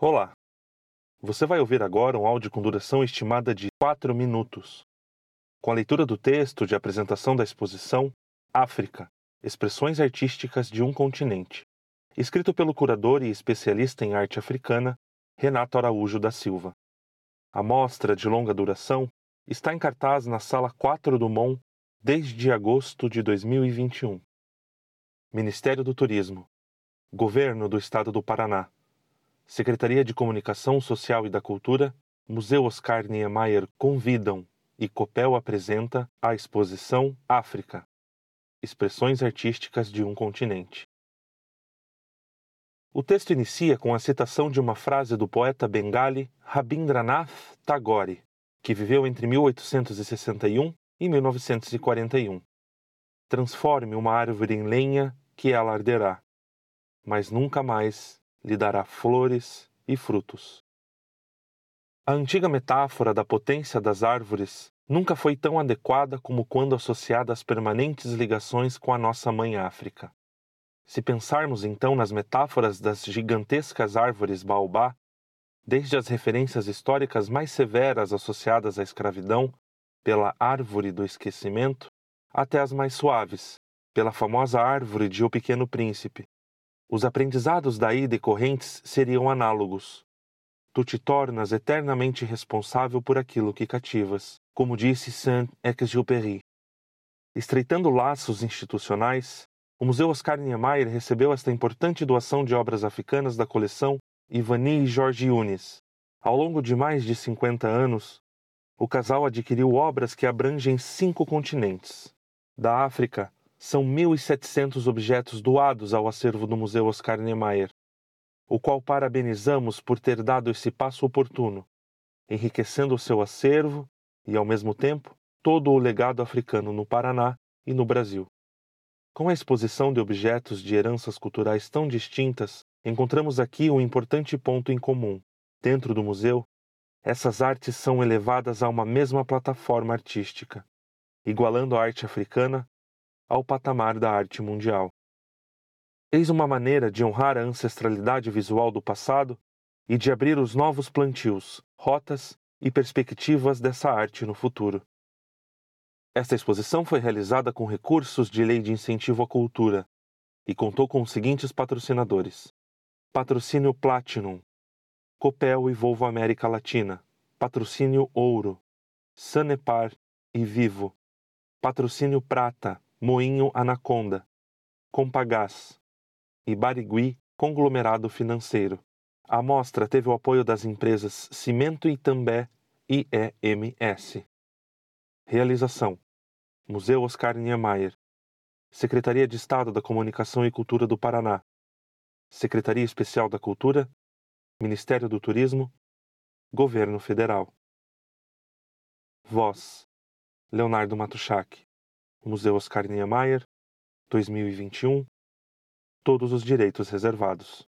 Olá! Você vai ouvir agora um áudio com duração estimada de 4 minutos. Com a leitura do texto de apresentação da exposição África Expressões Artísticas de um Continente, escrito pelo curador e especialista em arte africana Renato Araújo da Silva. A mostra de longa duração está em cartaz na Sala 4 do MON desde agosto de 2021. Ministério do Turismo, Governo do Estado do Paraná, Secretaria de Comunicação Social e da Cultura, Museu Oscar Niemeyer convidam e Copel apresenta a exposição África Expressões Artísticas de um Continente. O texto inicia com a citação de uma frase do poeta bengali Rabindranath Tagore, que viveu entre 1861 e 1941. Transforme uma árvore em lenha que ela arderá, mas nunca mais lhe dará flores e frutos. A antiga metáfora da potência das árvores nunca foi tão adequada como quando associada às permanentes ligações com a nossa mãe África. Se pensarmos então nas metáforas das gigantescas árvores baobá, desde as referências históricas mais severas associadas à escravidão, pela árvore do esquecimento, até as mais suaves, pela famosa árvore de O Pequeno Príncipe, os aprendizados daí decorrentes seriam análogos. Tu te tornas eternamente responsável por aquilo que cativas, como disse Saint-Exupéry. Estreitando laços institucionais, o Museu Oscar Niemeyer recebeu esta importante doação de obras africanas da coleção Ivani e Jorge Yunis. Ao longo de mais de 50 anos, o casal adquiriu obras que abrangem cinco continentes. Da África, são 1.700 objetos doados ao acervo do Museu Oscar Niemeyer, o qual parabenizamos por ter dado esse passo oportuno, enriquecendo o seu acervo e, ao mesmo tempo, todo o legado africano no Paraná e no Brasil. Com a exposição de objetos de heranças culturais tão distintas, encontramos aqui um importante ponto em comum. Dentro do museu, essas artes são elevadas a uma mesma plataforma artística, igualando a arte africana ao patamar da arte mundial. Eis uma maneira de honrar a ancestralidade visual do passado e de abrir os novos plantios, rotas e perspectivas dessa arte no futuro. Esta exposição foi realizada com recursos de Lei de Incentivo à Cultura e contou com os seguintes patrocinadores: Patrocínio Platinum, Copel e Volvo América Latina, Patrocínio Ouro, Sanepar e Vivo, Patrocínio Prata, Moinho Anaconda, Compagás e Barigui Conglomerado Financeiro. A mostra teve o apoio das empresas Cimento Itambé e EMS. Realização: Museu Oscar Niemeyer, Secretaria de Estado da Comunicação e Cultura do Paraná, Secretaria Especial da Cultura, Ministério do Turismo, Governo Federal. Voz: Leonardo Matuschak. Museu Oscar Niemeyer, 2021, todos os direitos reservados.